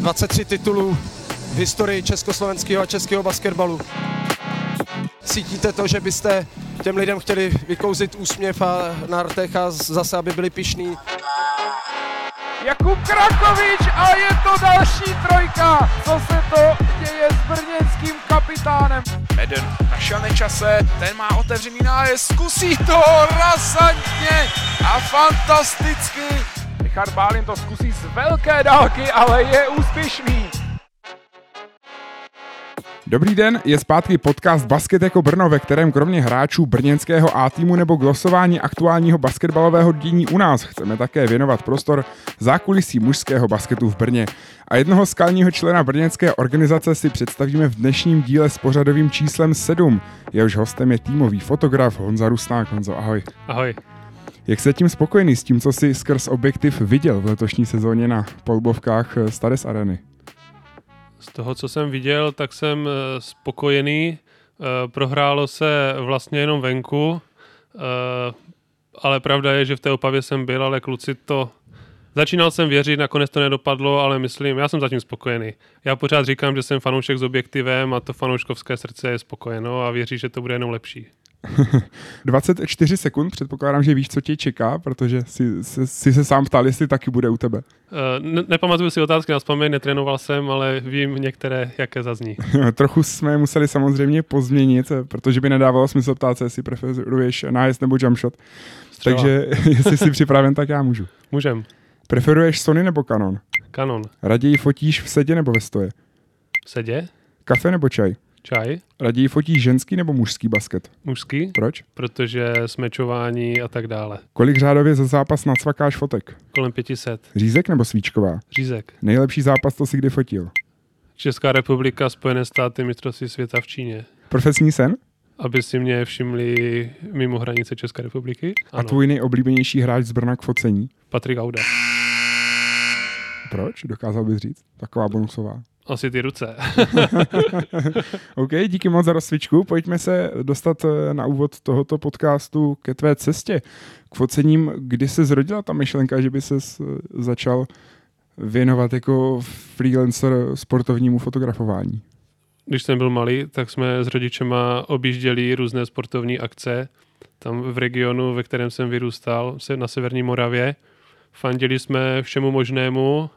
23 titulů v historii československého a českého basketbalu. Cítíte to, že byste těm lidem chtěli vykouzit úsměv a na rtech a zase, aby byli pišní? Jakub Krakovič a je to další trojka. Co se to děje s brněnským kapitánem? Eden našel nečase, ten má otevřený nájezd, zkusí to razantně a fantasticky. Richard Bálin to zkusí z velké dálky, ale je úspěšný. Dobrý den, je zpátky podcast Basket jako Brno, ve kterém kromě hráčů brněnského A týmu nebo glosování aktuálního basketbalového dění u nás chceme také věnovat prostor zákulisí mužského basketu v Brně. A jednoho skalního člena brněnské organizace si představíme v dnešním díle s pořadovým číslem 7. Jehož hostem je týmový fotograf Honza Rusnák. Honzo, ahoj. Ahoj. Jak se tím spokojený s tím, co si skrz objektiv viděl v letošní sezóně na polbovkách Stades Areny? Z toho, co jsem viděl, tak jsem eh, spokojený. Eh, prohrálo se vlastně jenom venku, eh, ale pravda je, že v té opavě jsem byl, ale kluci to... Začínal jsem věřit, nakonec to nedopadlo, ale myslím, já jsem zatím spokojený. Já pořád říkám, že jsem fanoušek s objektivem a to fanouškovské srdce je spokojeno a věří, že to bude jenom lepší. 24 sekund, předpokládám, že víš, co tě čeká, protože si, si, si se sám ptal, jestli taky bude u tebe. Uh, ne, nepamatuju si otázky na vzpomín, netrénoval jsem, ale vím některé, jaké zazní. Trochu jsme museli samozřejmě pozměnit, protože by nedávalo smysl ptát se, jestli preferuješ nájezd nebo jumpshot. Střela. Takže jestli jsi připraven, tak já můžu. Můžem. Preferuješ Sony nebo Canon? Canon. Raději fotíš v sedě nebo ve stoje? V sedě. Kafe nebo čaj? Čaj. Raději fotíš ženský nebo mužský basket? Mužský. Proč? Protože smečování a tak dále. Kolik řádově za zápas nacvakáš fotek? Kolem 500. Řízek nebo svíčková? Řízek. Nejlepší zápas to si kdy fotil? Česká republika, Spojené státy, mistrovství světa v Číně. Profesní sen? Aby si mě všimli mimo hranice České republiky. Ano. A tvůj nejoblíbenější hráč z Brna k focení? Patrik Auda. Proč? Dokázal bys říct? Taková bonusová. Asi ty ruce. OK, díky moc za rozcvičku. Pojďme se dostat eh, na úvod tohoto podcastu ke tvé cestě. K focením, kdy se zrodila ta myšlenka, že by se začal věnovat jako freelancer sportovnímu fotografování? Když jsem byl malý, tak jsme s rodičema objížděli různé sportovní akce tam v regionu, ve kterém jsem vyrůstal, na Severní Moravě. Fandili jsme všemu možnému,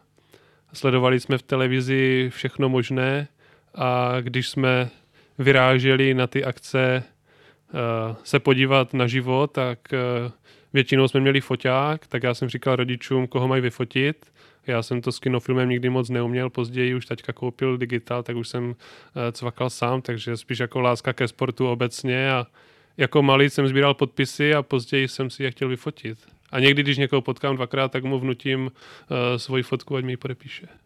Sledovali jsme v televizi všechno možné a když jsme vyráželi na ty akce uh, se podívat na život, tak uh, většinou jsme měli foťák, tak já jsem říkal rodičům, koho mají vyfotit. Já jsem to s kinofilmem nikdy moc neuměl, později už taťka koupil digital, tak už jsem uh, cvakal sám, takže spíš jako láska ke sportu obecně a jako malý jsem sbíral podpisy a později jsem si je chtěl vyfotit. A někdy, když někoho potkám dvakrát, tak mu vnutím uh, svoji fotku, ať mi ji podepíše.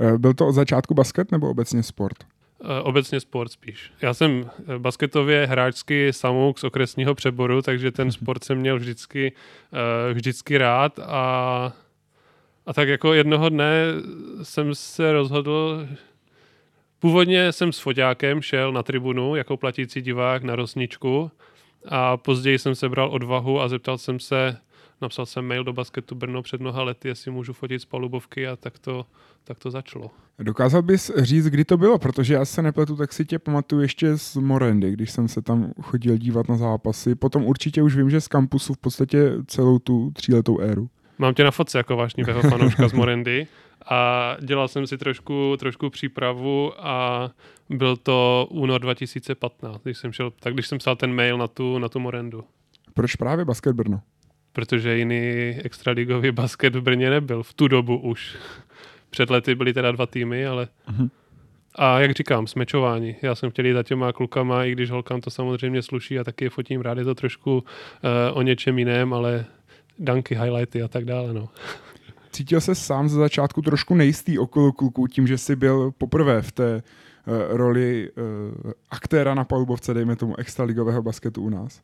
Eh, byl to od začátku basket nebo obecně sport? Uh, obecně sport spíš. Já jsem basketově hráčský samouk z okresního přeboru, takže ten sport jsem měl vždycky, vždycky rád a, a tak jako jednoho dne jsem se rozhodl, původně jsem s foťákem šel na tribunu jako platící divák na Rosničku a později jsem sebral odvahu a zeptal jsem se, napsal jsem mail do Basketu Brno před mnoha lety, jestli můžu fotit z palubovky a tak to, tak to začalo. Dokázal bys říct, kdy to bylo, protože já se nepletu, tak si tě pamatuju ještě z Morendy, když jsem se tam chodil dívat na zápasy. Potom určitě už vím, že z kampusu v podstatě celou tu tříletou éru. Mám tě na fotce jako vášnivého fanouška z Morendy a dělal jsem si trošku, trošku přípravu a byl to únor 2015, když jsem šel, tak když jsem psal ten mail na tu, na tu Morendu. Proč právě basket Brno? Protože jiný extraligový basket v Brně nebyl, v tu dobu už. Před lety byly teda dva týmy, ale... Uh-huh. A jak říkám, smečování. Já jsem chtěl jít za těma klukama, i když holkám to samozřejmě sluší a taky je fotím rád, je to trošku uh, o něčem jiném, ale danky, highlighty a tak dále, no. Cítil se sám ze začátku trošku nejistý okolo kluků tím, že jsi byl poprvé v té uh, roli uh, aktéra na palubovce, dejme tomu extraligového basketu u nás?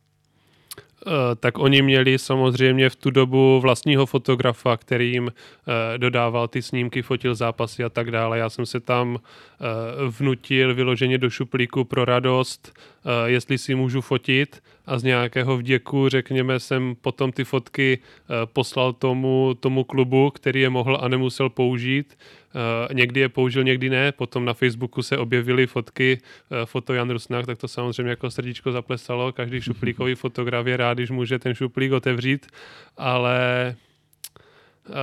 Uh, tak oni měli samozřejmě v tu dobu vlastního fotografa, který jim uh, dodával ty snímky, fotil zápasy a tak dále. Já jsem se tam uh, vnutil vyloženě do šuplíku pro radost, jestli si můžu fotit a z nějakého vděku, řekněme, jsem potom ty fotky poslal tomu, tomu klubu, který je mohl a nemusel použít. Uh, někdy je použil, někdy ne. Potom na Facebooku se objevily fotky, uh, foto Jan Rusnák, tak to samozřejmě jako srdíčko zaplesalo. Každý šuplíkový fotograf je rád, když může ten šuplík otevřít, ale Uh,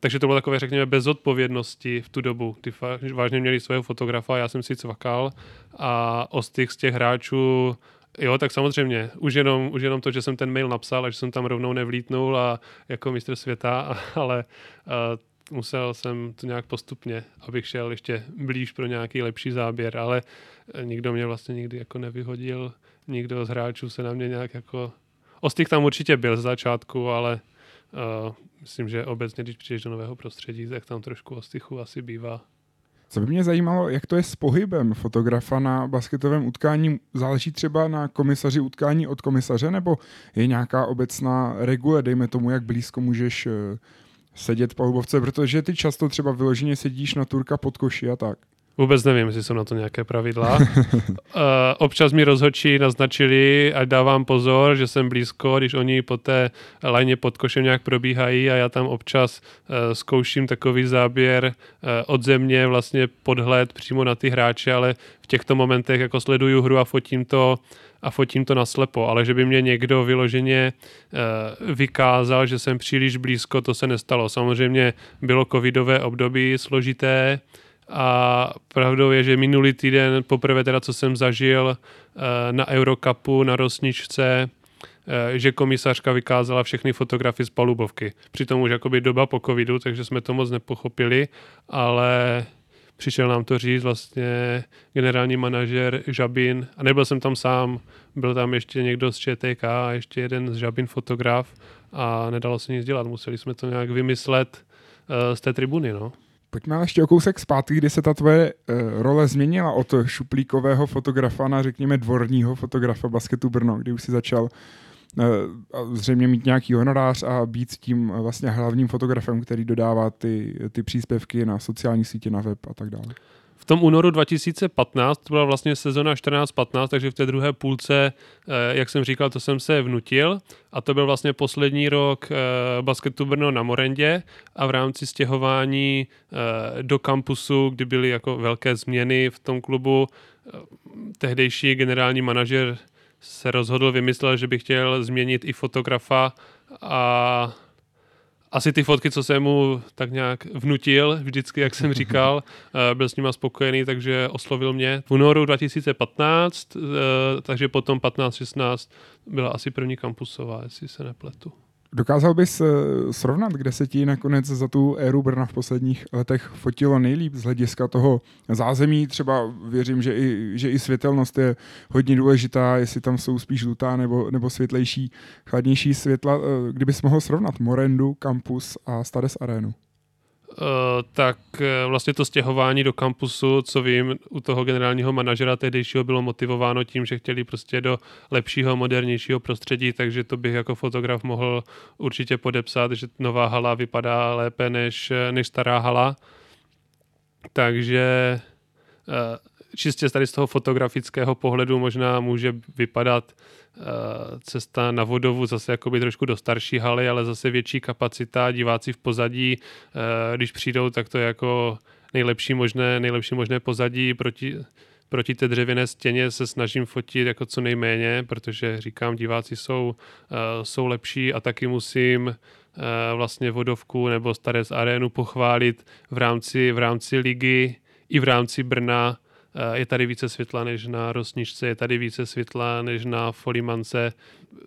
takže to bylo takové, řekněme, bez odpovědnosti v tu dobu, kdy vážně měli svého fotografa, já jsem si cvakal a ostych z těch hráčů Jo, tak samozřejmě. Už jenom, už jenom to, že jsem ten mail napsal a že jsem tam rovnou nevlítnul a jako mistr světa, ale uh, musel jsem to nějak postupně, abych šel ještě blíž pro nějaký lepší záběr, ale nikdo mě vlastně nikdy jako nevyhodil, nikdo z hráčů se na mě nějak jako... Ostych tam určitě byl z začátku, ale uh, myslím, že obecně, když přijdeš do nového prostředí, tak tam trošku ostychu asi bývá. Co by mě zajímalo, jak to je s pohybem fotografa na basketovém utkání? Záleží třeba na komisaři utkání od komisaře, nebo je nějaká obecná regule, dejme tomu, jak blízko můžeš eh, sedět po hubovce, protože ty často třeba vyloženě sedíš na turka pod koši a tak. Vůbec nevím, jestli jsou na to nějaké pravidla. uh, občas mi rozhodčí naznačili, ať dávám pozor, že jsem blízko, když oni po té lajně pod košem nějak probíhají a já tam občas uh, zkouším takový záběr uh, od země, vlastně podhled přímo na ty hráče, ale v těchto momentech jako sleduju hru a fotím to a fotím to naslepo, ale že by mě někdo vyloženě uh, vykázal, že jsem příliš blízko, to se nestalo. Samozřejmě bylo covidové období složité, a pravdou je, že minulý týden, poprvé teda, co jsem zažil eh, na Eurocupu na Rosničce, eh, že komisařka vykázala všechny fotografie z palubovky. Přitom už jakoby doba po covidu, takže jsme to moc nepochopili, ale přišel nám to říct vlastně generální manažer Žabin a nebyl jsem tam sám, byl tam ještě někdo z ČTK a ještě jeden z Žabin fotograf a nedalo se nic dělat, museli jsme to nějak vymyslet uh, z té tribuny, no. Pojďme ještě o kousek zpátky, kdy se ta tvoje uh, role změnila od šuplíkového fotografa na, řekněme, dvorního fotografa basketu Brno, kdy už si začal uh, zřejmě mít nějaký honorář a být tím uh, vlastně hlavním fotografem, který dodává ty, ty příspěvky na sociální sítě, na web a tak dále v tom únoru 2015, to byla vlastně sezona 14-15, takže v té druhé půlce, eh, jak jsem říkal, to jsem se vnutil. A to byl vlastně poslední rok eh, basketu Brno na Morendě a v rámci stěhování eh, do kampusu, kdy byly jako velké změny v tom klubu, tehdejší generální manažer se rozhodl, vymyslel, že by chtěl změnit i fotografa a asi ty fotky, co jsem mu tak nějak vnutil, vždycky, jak jsem říkal, eh, byl s nima spokojený, takže oslovil mě v únoru 2015, eh, takže potom 15-16 byla asi první kampusová, jestli se nepletu. Dokázal bys eh, srovnat, kde se ti nakonec za tu éru Brna v posledních letech fotilo nejlíp z hlediska toho zázemí? Třeba věřím, že i, že i světelnost je hodně důležitá, jestli tam jsou spíš žlutá nebo, nebo světlejší, chladnější světla. Eh, kdybys mohl srovnat Morendu, Campus a Stades Arenu? Eh, tak eh, vlastně to stěhování do kampusu, co vím, u toho generálního manažera tehdejšího bylo motivováno tím, že chtěli prostě do lepšího, modernějšího prostředí, takže to bych jako fotograf mohl určitě podepsat, že nová hala vypadá lépe než, eh, než stará hala. Takže čistě tady z toho fotografického pohledu možná může vypadat uh, cesta na vodovu zase jakoby trošku do starší haly, ale zase větší kapacita, diváci v pozadí, uh, když přijdou, tak to je jako nejlepší možné, nejlepší možné pozadí. Proti, proti té dřevěné stěně se snažím fotit jako co nejméně, protože říkám, diváci jsou, uh, jsou lepší a taky musím uh, vlastně vodovku nebo Staré z arénu pochválit v rámci, v rámci ligy i v rámci Brna, je tady více světla než na rosničce, je tady více světla než na folimance.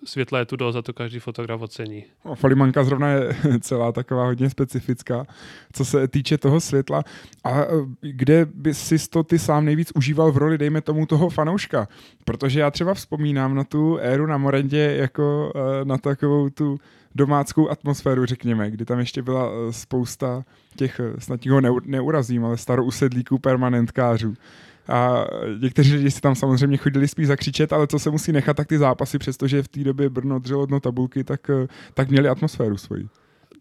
Světla je tu dost, za to každý fotograf ocení. No, folimanka zrovna je celá taková hodně specifická, co se týče toho světla. A eh, kde by si to ty sám nejvíc užíval v roli, dejme tomu, toho fanouška? Protože já třeba vzpomínám na tu éru na Morendě jako eh, na takovou tu domáckou atmosféru, řekněme, kdy tam ještě byla spousta těch, snad ho neurazím, ale starousedlíků permanentkářů a někteří lidi si tam samozřejmě chodili spíš zakřičet, ale co se musí nechat, tak ty zápasy, přestože v té době Brno drželo dno tabulky, tak, tak měli atmosféru svoji.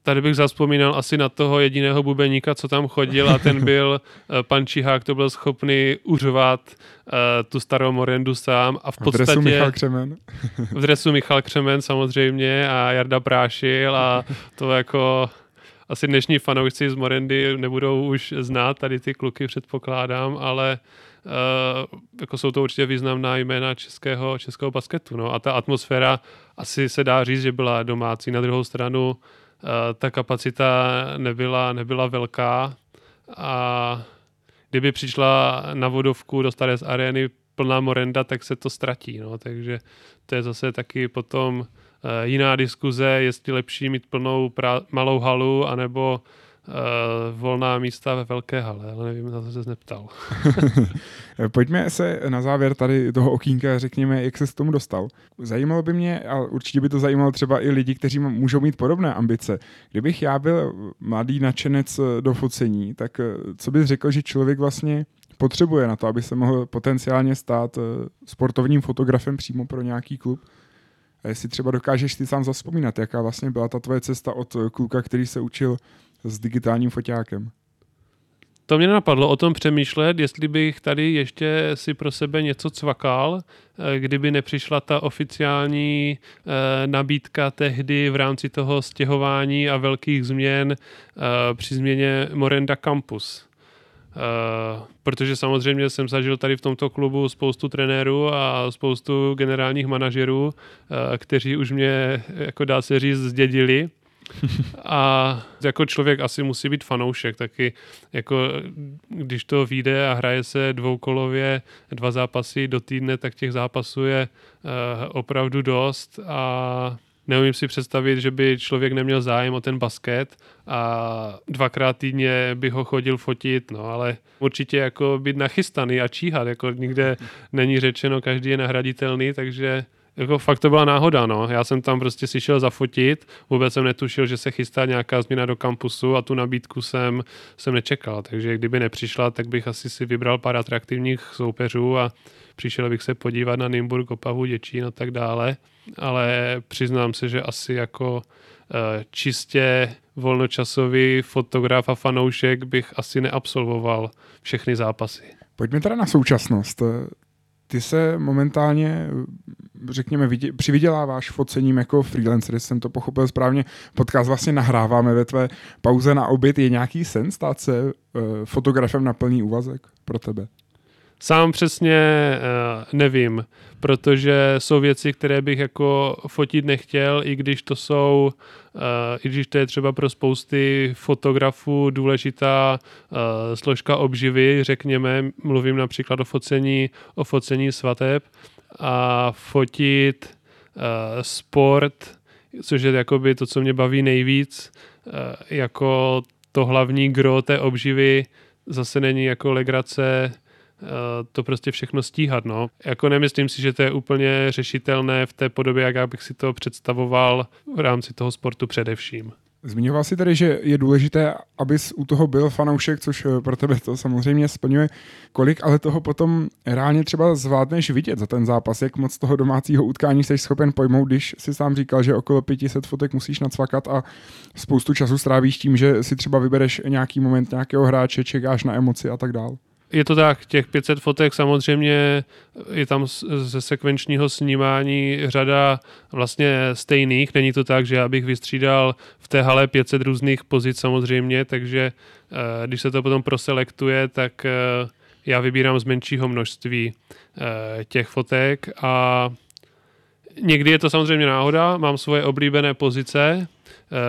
Tady bych zaspomínal asi na toho jediného bubeníka, co tam chodil a ten byl pan Čihák, to byl schopný uřovat uh, tu starou Morendu sám a v podstatě... V dresu Michal Křemen. v dresu Michal Křemen samozřejmě a Jarda Prášil a to jako asi dnešní fanoušci z Morendy nebudou už znát tady ty kluky, předpokládám, ale uh, jako jsou to určitě významná jména českého, českého basketu. No. A ta atmosféra asi se dá říct, že byla domácí. Na druhou stranu uh, ta kapacita nebyla, nebyla velká a kdyby přišla na vodovku do staré arény plná morenda, tak se to ztratí. No. Takže to je zase taky potom Eh, jiná diskuze, jestli lepší mít plnou pra- malou halu, anebo uh, volná místa ve velké hale, ale nevím, na to se neptal. Pojďme se na závěr tady toho okýnka, řekněme, jak se s tomu dostal. Zajímalo by mě, a určitě by to zajímalo třeba i lidi, kteří můžou mít podobné ambice. Kdybych já byl mladý nadšenec do focení, tak eh, co bys řekl, že člověk vlastně potřebuje na to, aby se mohl potenciálně stát sportovním fotografem přímo pro nějaký klub? A jestli třeba dokážeš si sám zaspomínat, jaká vlastně byla ta tvoje cesta od kluka, který se učil s digitálním foťákem. To mě napadlo o tom přemýšlet, jestli bych tady ještě si pro sebe něco cvakal, eh, kdyby nepřišla ta oficiální eh, nabídka tehdy v rámci toho stěhování a velkých změn eh, při změně Morenda Campus. Uh, protože samozřejmě jsem zažil tady v tomto klubu spoustu trenérů a spoustu generálních manažerů, uh, kteří už mě, jako dá se říct, zdědili. A jako člověk asi musí být fanoušek, taky jako když to vyjde a hraje se dvoukolově dva zápasy do týdne, tak těch zápasů je uh, opravdu dost a neumím si představit, že by člověk neměl zájem o ten basket a dvakrát týdně by ho chodil fotit, no ale určitě jako být nachystaný a číhat, jako nikde není řečeno, každý je nahraditelný, takže jako fakt to byla náhoda, no. Já jsem tam prostě si šel zafotit, vůbec jsem netušil, že se chystá nějaká změna do kampusu a tu nabídku jsem, jsem nečekal, takže kdyby nepřišla, tak bych asi si vybral pár atraktivních soupeřů a přišel bych se podívat na Nymburk, Opavu, Děčín a tak dále, ale přiznám se, že asi jako eh, čistě volnočasový fotograf a fanoušek bych asi neabsolvoval všechny zápasy. Pojďme teda na současnost. Ty se momentálně, řekněme, přivyděláváš focením jako freelancer, jsem to pochopil správně. Podcast vlastně nahráváme ve tvé pauze na oběd. Je nějaký sen stát se uh, fotografem na plný úvazek pro tebe? Sám přesně uh, nevím, protože jsou věci, které bych jako fotit nechtěl, i když to jsou, uh, i když to je třeba pro spousty fotografů důležitá uh, složka obživy, řekněme, mluvím například o focení, o focení svateb a fotit uh, sport, což je jakoby to, co mě baví nejvíc, uh, jako to hlavní gro té obživy zase není jako legrace to prostě všechno stíhat. No. Jako nemyslím si, že to je úplně řešitelné v té podobě, jak bych si to představoval v rámci toho sportu především. Zmiňoval si tedy, že je důležité, abys u toho byl fanoušek, což eh, pro tebe to samozřejmě splňuje. Kolik ale toho potom reálně třeba zvládneš vidět za ten zápas? Jak moc toho domácího utkání jsi schopen pojmout, když si sám říkal, že okolo 500 fotek musíš nacvakat a spoustu času strávíš tím, že si třeba vybereš nějaký moment nějakého hráče, čekáš na emoci a tak dále? Je to tak, těch 500 fotek samozřejmě je tam ze sekvenčního snímání řada vlastně stejných. Není to tak, že já bych vystřídal v té hale 500 různých pozic samozřejmě, takže eh, když se to potom proselektuje, tak eh, já vybírám z menšího množství eh, těch fotek a někdy je to samozřejmě náhoda, mám svoje oblíbené pozice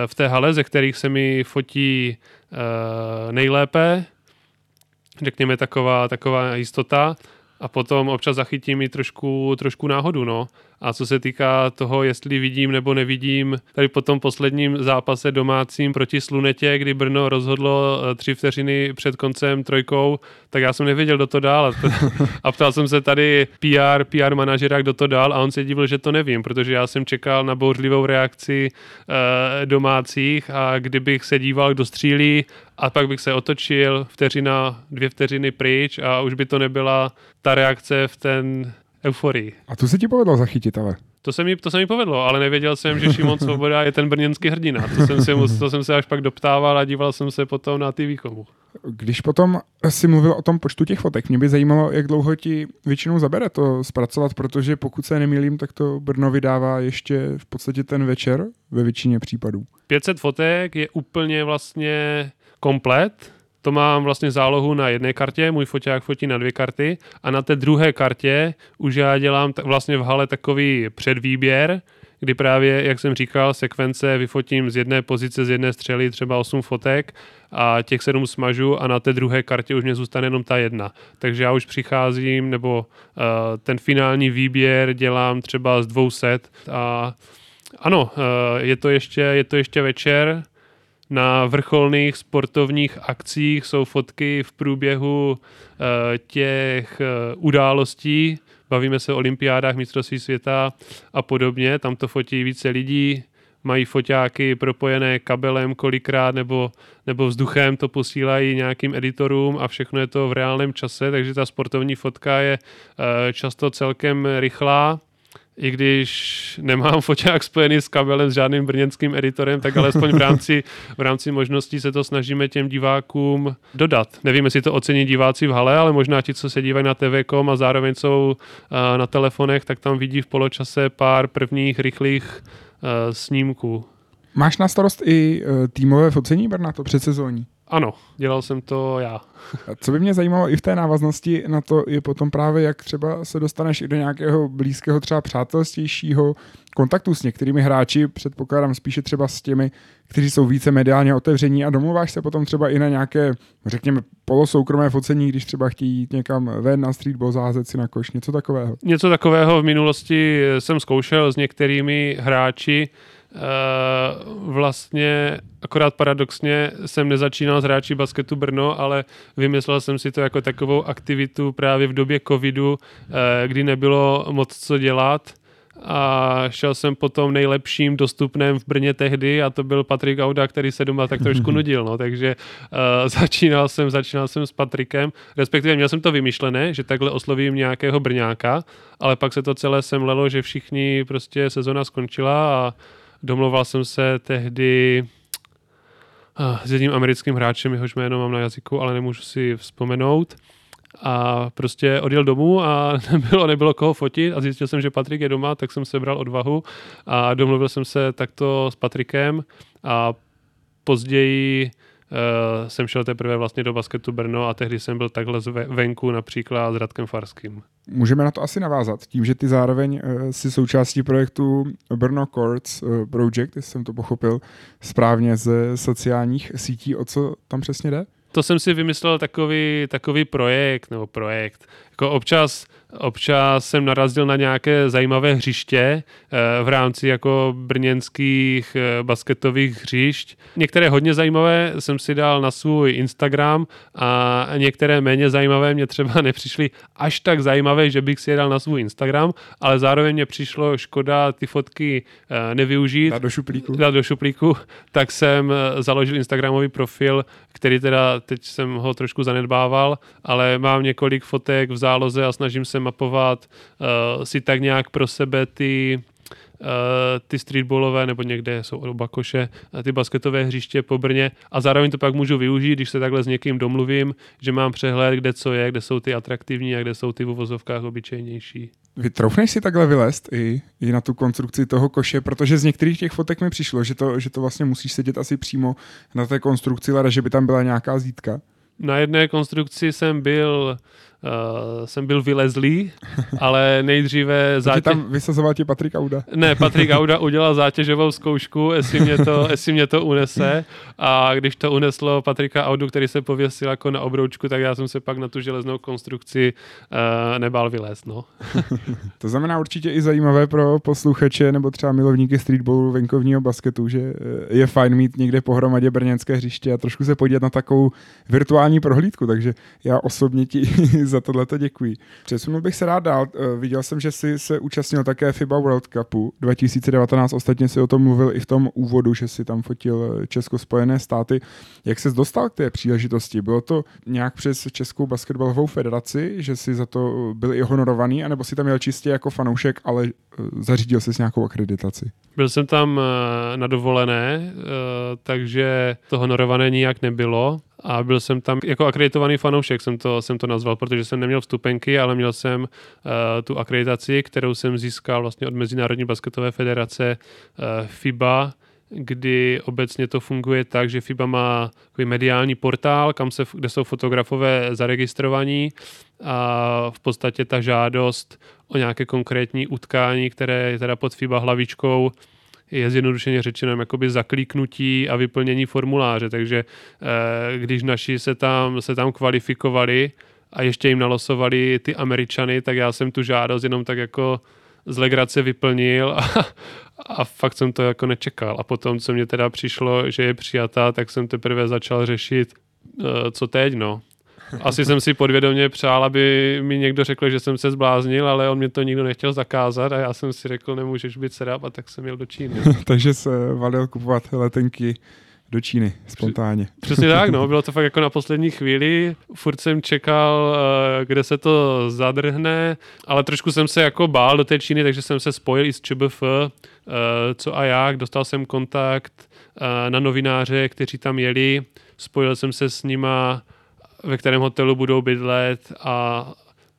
v té hale, ze kterých se mi fotí nejlépe, řekněme, taková, taková jistota a potom občas zachytím i trošku, trošku náhodu, no. A co se týká toho, jestli vidím nebo nevidím, tady po tom posledním zápase domácím proti Slunetě, kdy Brno rozhodlo eh, tři vteřiny před koncem trojkou, tak já jsem nevěděl, kdo to dál. A ptal jsem se tady PR, PR manažera, kdo to dál a on se divil, že to nevím, protože já jsem čekal na bouřlivou reakci e, domácích a kdybych se díval, kdo střílí a pak bych se otočil vteřina, dvě vteřiny pryč a už by to nebyla ta reakce v ten euforii. A tu se ti povedlo zachytit, ale? To se, mi, to se mi povedlo, ale nevěděl jsem, že Šimon Svoboda je ten brněnský hrdina. To jsem, se, to jsem se až pak doptával a díval jsem se potom na ty výchovu. Když potom si mluvil o tom počtu těch fotek, mě by zajímalo, jak dlouho ti většinou zabere to zpracovat, protože pokud se nemýlím, tak to Brno vydává ještě v podstatě ten večer ve většině případů. 500 fotek je úplně vlastně komplet, to mám vlastně zálohu na jedné kartě, můj foťák fotí na dvě karty a na té druhé kartě už já dělám t- vlastně v hale takový předvýběr, kdy právě, jak jsem říkal, sekvence vyfotím z jedné pozice, z jedné střely třeba 8 fotek a těch 7 smažu a na té druhé kartě už mě zůstane jenom ta jedna. Takže já už přicházím, nebo uh, ten finální výběr dělám třeba z 200 a ano, uh, je to ještě, je to ještě večer, na vrcholných sportovních akcích jsou fotky v průběhu uh, těch uh, událostí. Bavíme se o olympiádách, mistrovství světa a podobně. Tam to fotí více lidí, mají foťáky propojené kabelem kolikrát nebo, nebo vzduchem, to posílají nějakým editorům a všechno je to v reálném čase, takže ta sportovní fotka je uh, často celkem rychlá i když nemám foťák spojený s kabelem s žádným brněnským editorem, tak alespoň v rámci, v rámci možností se to snažíme těm divákům dodat. Nevím, jestli to ocení diváci v hale, ale možná ti, co se dívají na TV.com a zároveň jsou uh, na telefonech, tak tam vidí v poločase pár prvních rychlých uh, snímků. Máš na starost i uh, týmové focení Brna, to předsezóní? Ano, dělal jsem to já. Co by mě zajímalo i v té návaznosti na to je potom právě, jak třeba se dostaneš i do nějakého blízkého třeba přátelstějšího kontaktu s některými hráči, předpokládám spíše třeba s těmi, kteří jsou více mediálně otevření a domluváš se potom třeba i na nějaké, řekněme, polosoukromé focení, když třeba chtějí jít někam ven na streetball, zázet si na koš, něco takového. Něco takového v minulosti jsem zkoušel s některými hráči, Uh, vlastně akorát paradoxně jsem nezačínal s hráči basketu Brno, ale vymyslel jsem si to jako takovou aktivitu právě v době covidu, uh, kdy nebylo moc co dělat. A šel jsem po tom nejlepším dostupném v Brně tehdy a to byl Patrik Auda, který se doma tak trošku nudil, no, takže uh, začínal jsem, začínal jsem s Patrikem, respektive měl jsem to vymyšlené, že takhle oslovím nějakého Brňáka, ale pak se to celé semlelo, že všichni prostě sezona skončila a domlouval jsem se tehdy s jedním americkým hráčem, jehož jméno mám na jazyku, ale nemůžu si vzpomenout. A prostě odjel domů a nebylo, nebylo koho fotit a zjistil jsem, že Patrik je doma, tak jsem sebral odvahu a domluvil jsem se takto s Patrikem a později uh, jsem šel teprve vlastně do basketu Brno a tehdy jsem byl takhle venku například s Radkem Farským. Můžeme na to asi navázat, tím, že ty zároveň uh, si součástí projektu Brno Courts uh, Project, jestli jsem to pochopil správně ze sociálních sítí, o co tam přesně jde? To jsem si vymyslel takový, takový projekt, nebo projekt. Jako občas Občas jsem narazil na nějaké zajímavé hřiště eh, v rámci jako brněnských eh, basketových hřišť. Některé hodně zajímavé jsem si dal na svůj Instagram a některé méně zajímavé mě třeba nepřišly až tak zajímavé, že bych si je dal na svůj Instagram, ale zároveň mě přišlo škoda ty fotky eh, nevyužít. Dát do šuplíku. Dát do šuplíku, tak jsem založil Instagramový profil, který teda teď jsem ho trošku zanedbával, ale mám několik fotek v záloze a snažím se mapovat uh, si tak nějak pro sebe ty uh, ty streetballové nebo někde jsou od Bakoše, ty basketové hřiště po Brně a zároveň to pak můžu využít, když se takhle s někým domluvím, že mám přehled, kde co je, kde jsou ty atraktivní a kde jsou ty v uvozovkách obyčejnější. Vytroufneš si takhle vylézt i, i na tu konstrukci toho koše, protože z některých těch fotek mi přišlo, že to, že to vlastně musíš sedět asi přímo na té konstrukci leda, že by tam byla nějaká zítka. Na jedné konstrukci jsem byl uh, jsem byl vylezlý, ale nejdříve zátěž... tam vysazoval ti Patrik Auda. Ne, Patrik Auda udělal zátěžovou zkoušku, jestli mě, to, jestli mě to unese a když to uneslo Patrika Audu, který se pověsil jako na obroučku, tak já jsem se pak na tu železnou konstrukci uh, nebál vylézt, no. to znamená určitě i zajímavé pro posluchače nebo třeba milovníky streetballu, venkovního basketu, že eh, je fajn mít někde pohromadě brněnské hřiště a trošku se podívat na takovou virtuální prohlídku, takže já osobně ti za tohle to děkuji. Přesunul bych se rád dál. Eh, viděl jsem, že jsi se účastnil také FIBA World Cupu 2019. Ostatně si o tom mluvil i v tom úvodu, že si tam fotil Česko-Spojené státy. Jak se dostal k té příležitosti? Bylo to nějak přes Českou basketbalovou federaci, že si za to byl i honorovaný, anebo si tam jel čistě jako fanoušek, ale zařídil jsi s nějakou akreditaci? Byl jsem tam na dovolené, takže to honorované nijak nebylo a byl jsem tam jako akreditovaný fanoušek, jsem to, jsem to nazval, protože jsem neměl vstupenky, ale měl jsem uh, tu akreditaci, kterou jsem získal vlastně od Mezinárodní basketové federace uh, FIBA, kdy obecně to funguje tak, že FIBA má takový mediální portál, kam se, kde jsou fotografové zaregistrovaní a v podstatě ta žádost o nějaké konkrétní utkání, které je teda pod FIBA hlavičkou, je zjednodušeně řečeno jakoby zaklíknutí a vyplnění formuláře, takže eh, když naši se tam, se tam kvalifikovali a ještě jim nalosovali ty Američany, tak já jsem tu žádost jenom tak jako z legrace vyplnil a, a fakt jsem to jako nečekal. A potom, co mě teda přišlo, že je přijatá, tak jsem teprve začal řešit, eh, co teď, no. Asi jsem si podvědomě přál, aby mi někdo řekl, že jsem se zbláznil, ale on mě to nikdo nechtěl zakázat a já jsem si řekl, nemůžeš být sedáp a tak jsem jel do Číny. Takže se valil kupovat letenky do Číny spontánně. Přesně tak, no, bylo to fakt jako na poslední chvíli. Furt jsem čekal, eh, kde se to zadrhne, ale trošku jsem se jako bál do té Číny, takže jsem se spojil i s ČBF, eh, co a jak. Dostal jsem kontakt eh, na novináře, kteří tam jeli, spojil jsem se s nima ve kterém hotelu budou bydlet a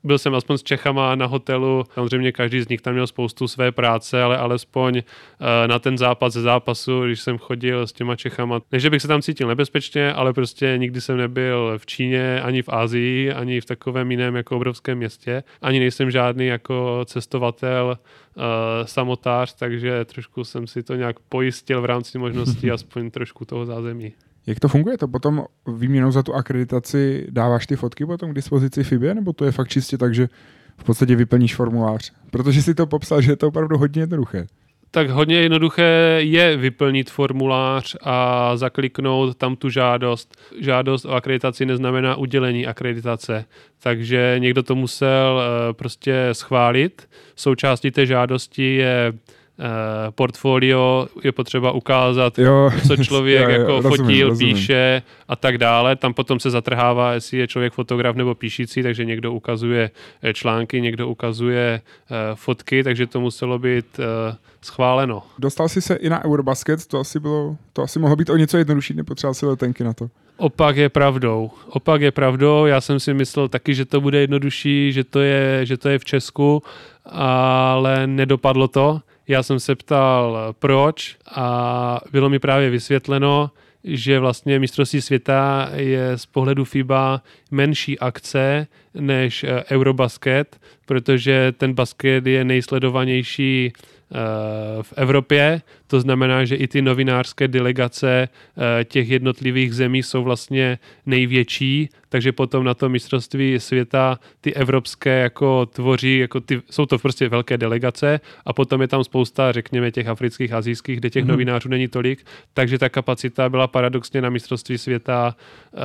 byl jsem aspoň s Čechama na hotelu, samozřejmě každý z nich tam měl spoustu své práce, ale alespoň eh, na ten západ ze zápasu, když jsem chodil s těma Čechama, než bych se tam cítil nebezpečně, ale prostě nikdy jsem nebyl v Číně, ani v Asii, ani v takovém jiném jako obrovském městě, ani nejsem žádný jako cestovatel, uh, samotář, takže trošku jsem si to nějak pojistil v rámci možností aspoň trošku toho zázemí. Jak to funguje? To potom výměnou za tu akreditaci dáváš ty fotky potom k dispozici FIBě, nebo to je fakt čistě tak, že v podstatě vyplníš formulář? Protože si to popsal, že je to opravdu hodně jednoduché. Tak hodně jednoduché je vyplnit formulář a zakliknout tam tu žádost. Žádost o akreditaci neznamená udělení akreditace, takže někdo to musel eh, prostě schválit. Součástí té žádosti je portfolio je potřeba ukázat, jo, co člověk jo, jo, jako rozumím, fotil, rozumím. píše a tak dále. Tam potom se zatrhává, jestli je člověk fotograf nebo píšící, takže někdo ukazuje eh, články, někdo ukazuje uh, fotky, takže to muselo být schváleno. Dostal jsi se i na Eurobasket, to asi bylo, to asi mohlo být o něco jednodušší, nepotřeboval si letenky na to. Opak je pravdou. Opak je pravdou. Já jsem si myslel taky, že to bude jednodušší, že to je, že to je v Česku, ale nedopadlo to. Já jsem se ptal, proč a bylo mi právě vysvětleno, že vlastně mistrovství světa je z pohledu FIBA menší akce než eh, Eurobasket, protože ten basket je nejsledovanější Eh, v Evropě. To znamená, že i ty novinářské delegace eh, těch jednotlivých zemí jsou vlastně největší, takže potom na to mistrovství světa ty evropské jako tvoří, jako ty, jsou to prostě velké delegace a potom je tam spousta, řekněme, těch afrických, azijských, kde těch mm-hmm. novinářů není tolik, takže ta kapacita byla paradoxně na mistrovství světa uh,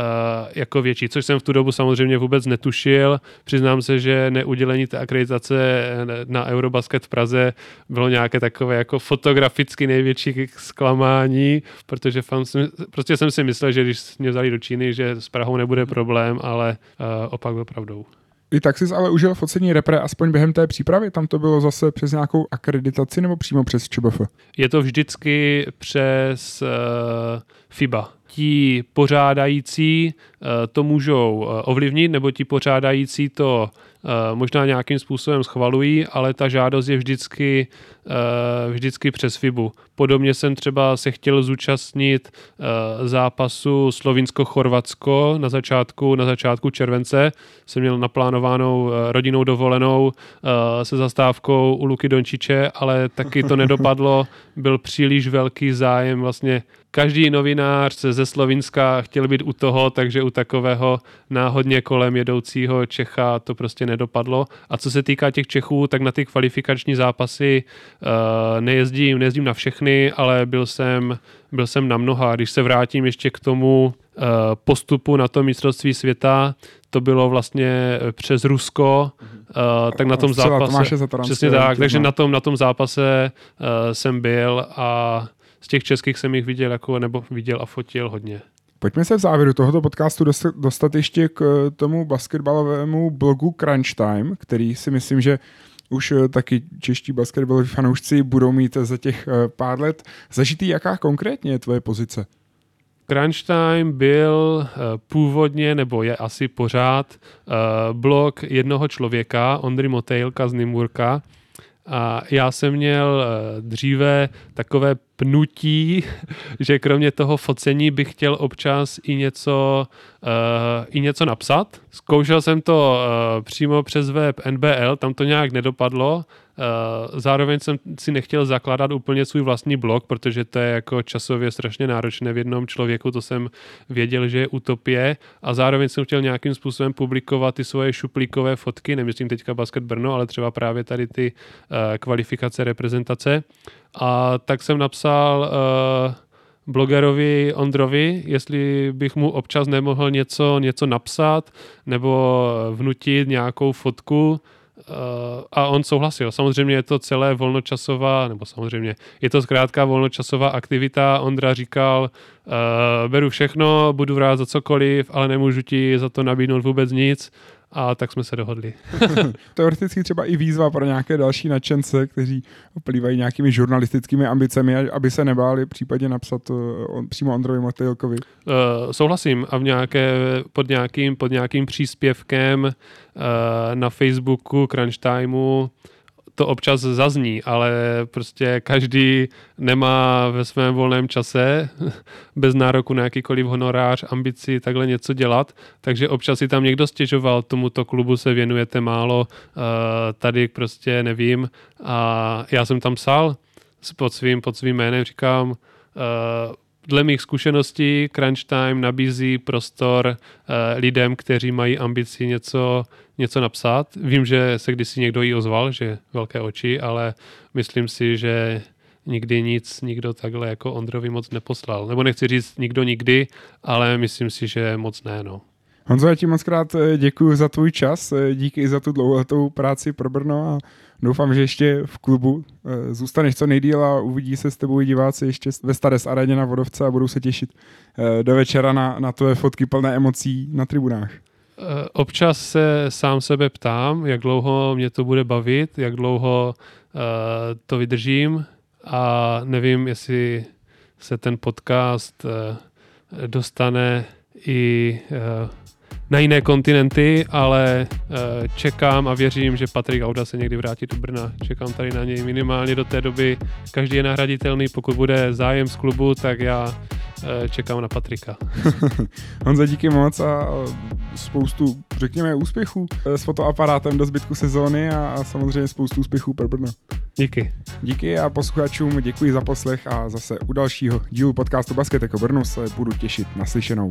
jako větší, což jsem v tu dobu samozřejmě vůbec netušil. Přiznám se, že neudělení té akreditace na Eurobasket v Praze bylo nějaké takové jako fotograficky největší zklamání, protože fan, prostě jsem si myslel, že když mě vzali do Číny, že s Prahou nebude problém, ale uh, opak byl pravdou. I tak jsi ale užil focení repre aspoň během té přípravy? Tam to bylo zase přes nějakou akreditaci nebo přímo přes ČBF? Je to vždycky přes uh, FIBA. Ti pořádající uh, to můžou uh, ovlivnit, nebo ti pořádající to Eh, možná nějakým způsobem schvalují, ale ta žádost je vždycky, eh, vždycky přes FIBu. Podobně jsem třeba se chtěl zúčastnit eh, zápasu Slovinsko-Chorvatsko na začátku, na začátku července. Jsem měl naplánovanou rodinou dovolenou se zastávkou u Luky Dončiče, ale taky to nedopadlo. Byl příliš velký zájem vlastně každý novinář ze Slovinska chtěl být u toho, takže u takového náhodně kolem jedoucího Čecha to prostě nedopadlo. A co se týká těch Čechů, tak na ty kvalifikační zápasy uh, nejezdím, nejezdím na všechny, ale byl jsem, byl jsem na mnoha. Když se vrátím ještě k tomu uh, postupu na to mistrovství světa, to bylo vlastně přes Rusko, uh, tak na tom zápase... Přesně tak, takže vítězná. na tom, na tom zápase uh, jsem byl a z těch českých jsem jich viděl, jako, nebo viděl a fotil hodně. Pojďme se v závěru tohoto podcastu dostat, ještě k eh, tomu basketbalovému blogu Crunch Time, který si myslím, že už eh, taky čeští basketbaloví fanoušci budou mít za těch eh, pár let zažitý. Jaká konkrétně je tvoje pozice? Crunch Time byl původně, nebo je asi pořád, blog jednoho člověka, Ondry Motejlka z Nymburka. A já jsem měl dříve takové pnutí, že kromě toho focení bych chtěl občas i něco, uh, i něco napsat. Zkoušel jsem to uh, přímo přes web NBL, tam to nějak nedopadlo. Uh, zároveň jsem si nechtěl zakládat úplně svůj vlastní blog, protože to je jako časově strašně náročné v jednom člověku, to jsem věděl, že je utopie a zároveň jsem chtěl nějakým způsobem publikovat ty svoje šuplíkové fotky, nemyslím teďka Basket Brno, ale třeba právě tady ty uh, kvalifikace, reprezentace. A tak jsem napsal uh, blogerovi Ondrovi, jestli bych mu občas nemohl něco, něco napsat nebo vnutit nějakou fotku, Uh, a on souhlasil. Samozřejmě je to celé volnočasová, nebo samozřejmě je to zkrátka volnočasová aktivita. Ondra říkal, uh, beru všechno, budu rád za cokoliv, ale nemůžu ti za to nabídnout vůbec nic. A tak jsme se dohodli. Teoreticky třeba i výzva pro nějaké další nadšence, kteří oplývají nějakými žurnalistickými ambicemi, aby se nebáli případně napsat uh, on, přímo Ondrovi Matejlkovi. Uh, souhlasím a v nějaké, pod, nějakým, pod nějakým příspěvkem uh, na Facebooku, Crunch Timeu to občas zazní, ale prostě každý nemá ve svém volném čase bez nároku na jakýkoliv honorář, ambici takhle něco dělat, takže občas si tam někdo stěžoval, tomuto klubu se věnujete málo, uh, tady prostě nevím. A já jsem tam psal pod svým, pod svým jménem, říkám, uh, dle mých zkušeností Crunch Time nabízí prostor uh, lidem, kteří mají ambici něco, něco napsat. Vím, že se kdysi někdo jí ozval, že velké oči, ale myslím si, že nikdy nic nikdo takhle jako Ondrovi moc neposlal. Nebo nechci říct nikdo nikdy, ale myslím si, že moc ne. No. Honzo, já ti moc krát děkuji za tvůj čas, díky i za tu dlouholetou práci pro Brno a doufám, že ještě v klubu zůstaneš co nejdíl a uvidí se s tebou i diváci ještě ve Stares aréně na Vodovce a budou se těšit do večera na, na tvoje fotky plné emocí na tribunách. Občas se sám sebe ptám, jak dlouho mě to bude bavit, jak dlouho uh, to vydržím a nevím, jestli se ten podcast uh, dostane i na jiné kontinenty, ale uh, čekám a věřím, že Patrik Auda se někdy vrátí do Brna. Čekám tady na něj minimálně do té doby. Každý je nahraditelný, pokud bude zájem z klubu, tak já uh, čekám na Patrika. Honza, díky moc a spoustu, řekněme, úspěchů s fotoaparátem do zbytku sezóny a, a samozřejmě spoustu úspěchů pro Brno. Díky. Díky a posluchačům děkuji za poslech a zase u dalšího dílu podcastu Basket jako Brno se budu těšit na slyšenou.